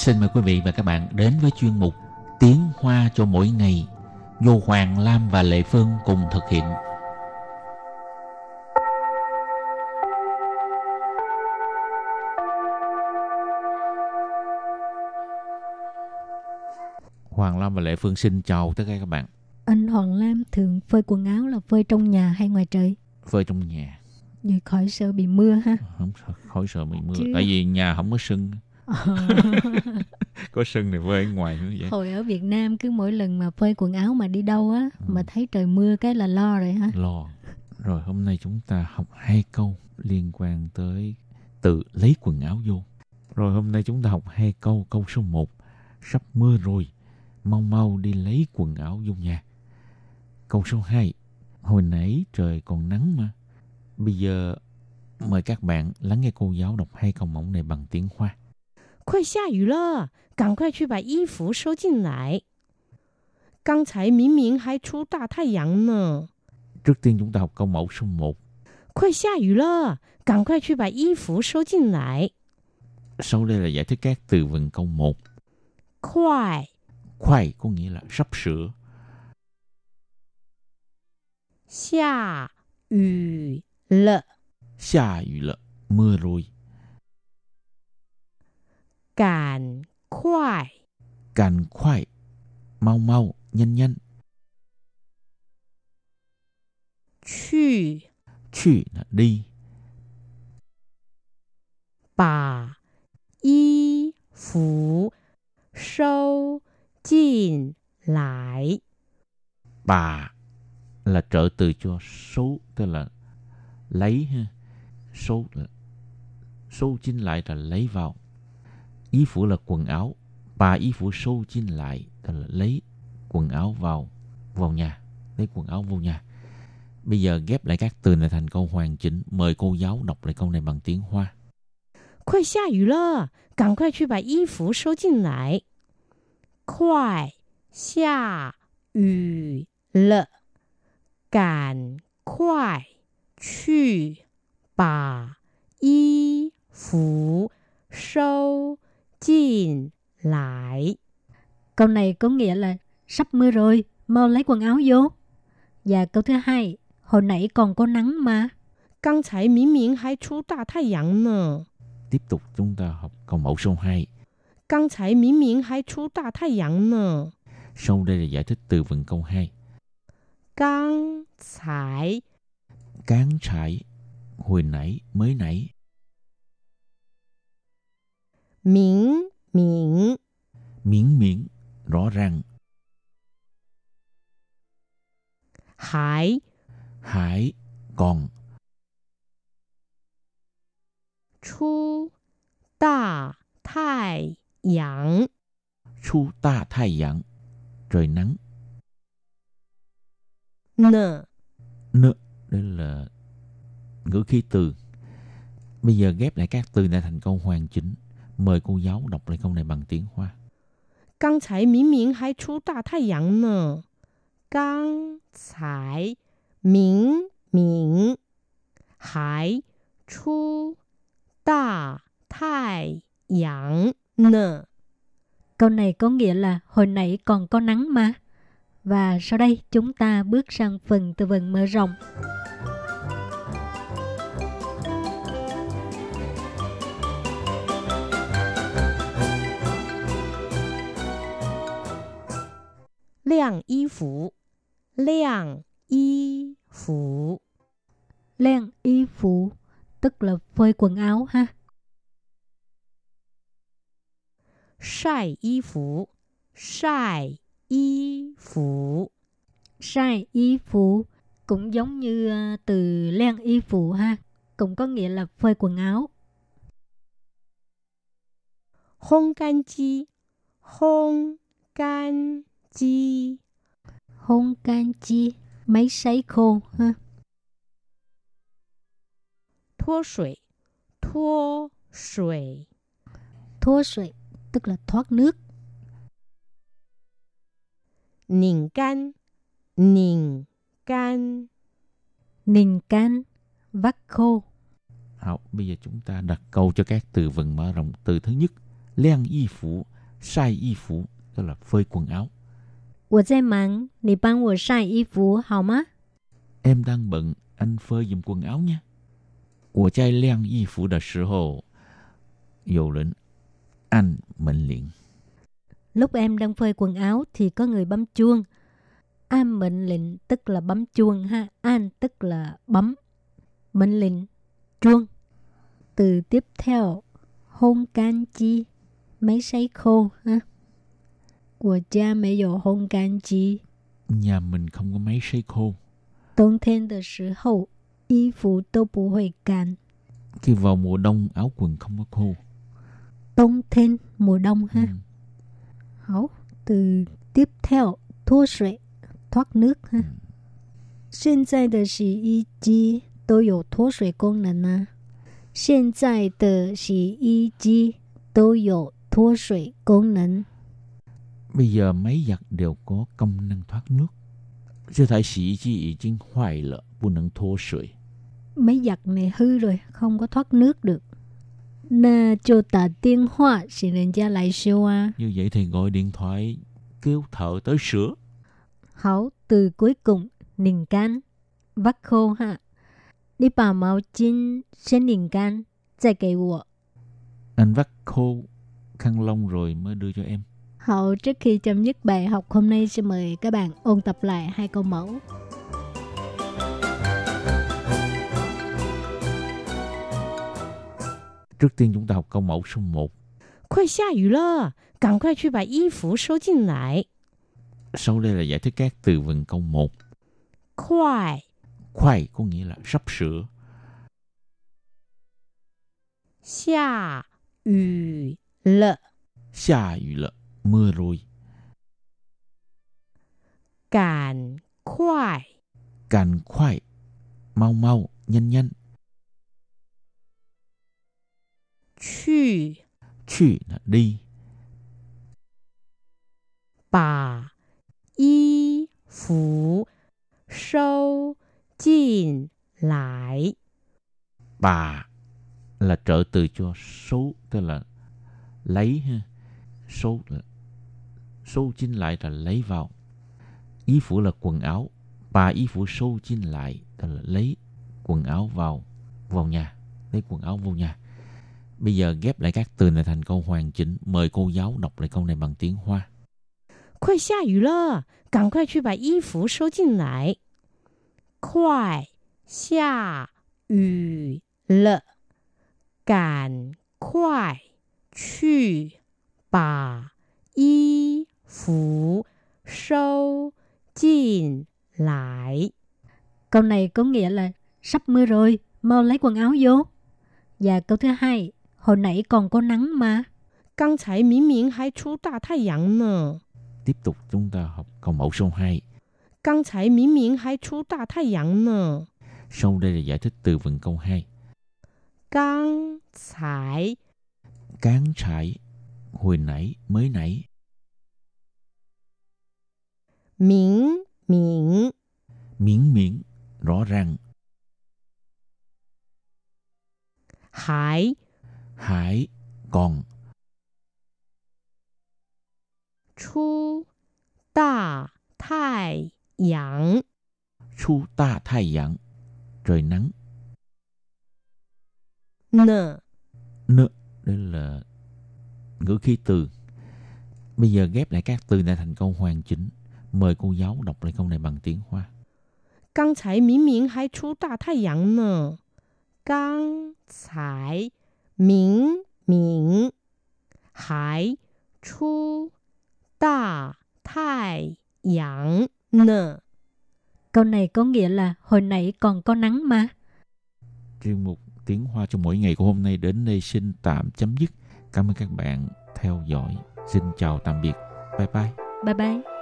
Xin mời quý vị và các bạn đến với chuyên mục Tiếng Hoa cho mỗi ngày do Hoàng Lam và Lệ Phương cùng thực hiện. Hoàng Lam và Lệ Phương xin chào tất cả các bạn. Anh Hoàng Lam thường phơi quần áo là phơi trong nhà hay ngoài trời? Phơi trong nhà. Vì khỏi sợ bị mưa ha. Không khỏi sợ bị mưa. Chứ- Tại vì nhà không có sưng. có sưng thì phơi ở ngoài nữa vậy. Hồi ở Việt Nam cứ mỗi lần mà phơi quần áo mà đi đâu á Ừ. mà thấy trời mưa cái là lo rồi ha. Lo. Rồi hôm nay chúng ta học hai câu liên quan tới tự lấy quần áo vô. Rồi hôm nay chúng ta học hai câu. Câu số 1. Sắp mưa rồi. Mau mau đi lấy quần áo vô nhà. Câu số 2. Hồi nãy trời còn nắng mà. Bây giờ mời các bạn lắng nghe cô giáo đọc hai câu mẫu này bằng tiếng Hoa. 快下雨了，赶快去把衣服收进来。刚才明明还出大太阳呢。 Trước tiên chúng ta học câu mẫu số 1. 快下雨了，赶快去把衣服收进来。 Sau đây là giải thích các từ vựng câu 1. 快 Khoai có nghĩa là sắp sửa. 下雨了， Xa yu lợ, mưa rồi. Cản khoai Cản khoai Mau mau, nhân nhân. Chư Chư là đi. Bà Y phú Sâu Chìn lại. Bà là trợ từ cho số tức là lấy ha. Số là số chính lại là lấy vào. Ý phủ là quần áo. Bà ý phủ số chính lại tức là lấy quần áo vào vào nhà. Lấy quần áo vô nhà. Bây giờ ghép lại các từ này thành câu hoàn chỉnh. Mời cô giáo đọc lại câu này bằng tiếng Hoa. 快下雨了，赶快去把衣服收进来。快下雨了，赶快去把衣服收 Jin lại. Câu này có nghĩa là sắp mưa rồi, mau lấy quần áo vô. Và câu thứ hai, hồi nãy còn có nắng mà. Căng chảy mỉ miệng hay chú ta thay dặn nè. Tiếp tục chúng ta học câu mẫu số 2. Căng chảy mỉ miệng hay chú ta thay dặn nè. Sau đây là giải thích từ vựng câu 2. Căng chảy. Căng chảy. Hồi nãy, mới nãy. 明明 Miễn miễn, rõ ràng. 还 Hải, còn. 出大太阳 Chu ta thai dạng, trời nắng. 呢。 N, đây là ngữ khí từ. Bây giờ ghép lại các từ này thành câu hoàn chỉnh. Mời cô giáo đọc lại câu này bằng tiếng Hoa. 刚才明明还出大太阳呢。刚才明明还出大太阳呢。 Câu này có nghĩa là hồi nãy còn có nắng mà. Và sau đây chúng ta bước sang phần từ vựng mở rộng. 晾衣服，晾衣服， Len y phụ, tức là phơi quần áo ha. 晒衣服，晒衣服， Sai y phụ cũng giống như ờ, từ len y phụ ha. Cũng có nghĩa là phơi quần áo. 烘干机，烘干 chi? Hôn can chi? Máy sấy khô ha? Thua sủy thua sủy thua sủy tức là thoát nước. Nỉnh can. Nỉnh can. Nỉnh can vắt khô. Học, bây giờ chúng ta đặt câu cho các từ vựng mở rộng. Từ thứ nhất len y phủ sai y phủ tức là phơi quần áo. 我在忙，你帮我晒衣服好吗？ Em đang bận, anh phơi giùm quần áo nha. 我在晾衣服的时候，有人按门铃。 Lúc em đang phơi quần áo thì có người bấm chuông. An mệnh lệnh tức là bấm chuông ha. An tức là bấm. Mệnh lệnh, chuông. Từ tiếp theo, hôn can chi, máy sấy khô ha. Của cha mẹ dụ hôn can chi. Nhà mình không có máy sấy khô. 冬天的时候，衣服都不会干。 Khi vào mùa đông áo quần không có khô. 冬天 mùa đông ha. Ừ. Hảo, từ tiếp theo, thua水, thoát nước ha. 现在的洗衣机都有脱水功能啊。现在的洗衣机都有脱水功能。 Bây giờ máy giặt đều có công năng thoát nước. 这台洗衣机已经坏了，不能脱水。 Máy giặt này hư rồi, không có thoát nước được. Na cho tà điện thoại xin人家来修啊。 Như vậy thì gọi điện thoại kêu thợ tới sửa. Hảo, từ cuối cùng, nền can, vắt khô ha. Đi bảo máu chín,先拧干，再给我。 Anh vắt khô khăn lông rồi mới đưa cho em. Hậu trước khi chấm dứt bài học hôm nay xin mời các bạn ôn tập lại hai câu mẫu. Trước tiên chúng ta học câu mẫu số 1. 快下雨了，赶快去把衣服收进来。 Sau đây là giải thích các từ vựng câu 1. 快 Khoai có nghĩa là sắp sửa. 下雨了， Xa yu lợ, mưa rồi. Càn khoai Càn khoai Mau mau, nhanh nhanh. Chù Chù là đi. Bà y phú sâu chìn lại. Bà là trợ từ cho số tức là lấy ha số là số chính lại là lấy vào. Ý phủ là quần áo. Bà ý phủ số chính lại tức là lấy quần áo vào vào nhà. Lấy quần áo vào nhà. Bây giờ ghép lại các từ này thành câu hoàn chỉnh. Mời cô giáo đọc lại câu này bằng tiếng Hoa. 快下雨了，赶快去把衣服收进来。快下雨了，赶快去把衣 phủ sâu chín lại. Câu này có nghĩa là sắp mưa rồi, mau lấy quần áo vô. Và câu thứ hai, hồi nãy còn có nắng mà. Căng chảy miếng miếng hay chú ta thay yắng nè. Tiếp tục chúng ta học câu mẫu số 2. Căng chảy miếng miếng hay chú ta thay yắng nè. Sau đây là giải thích từ vựng câu 2. Căng chảy Căng chảy Hồi nãy, mới nãy 明明 Miễn miễn, rõ ràng. 还 Hải, còn. 出大太阳 Chu ta thai dạng, trời nắng. 呢。 N, đây là ngữ khí từ. Bây giờ ghép lại các từ này thành câu hoàn chỉnh. Mời cô giáo đọc lại câu này bằng tiếng Hoa. 刚才明明还出大太阳呢。刚才明明还出大太阳呢。 Câu này có nghĩa là hồi nãy còn có nắng mà. Chuyên mục tiếng Hoa cho mỗi ngày của hôm nay đến đây xin tạm chấm dứt. Cảm ơn các bạn theo dõi. Xin chào tạm biệt. Bye bye. Bye bye.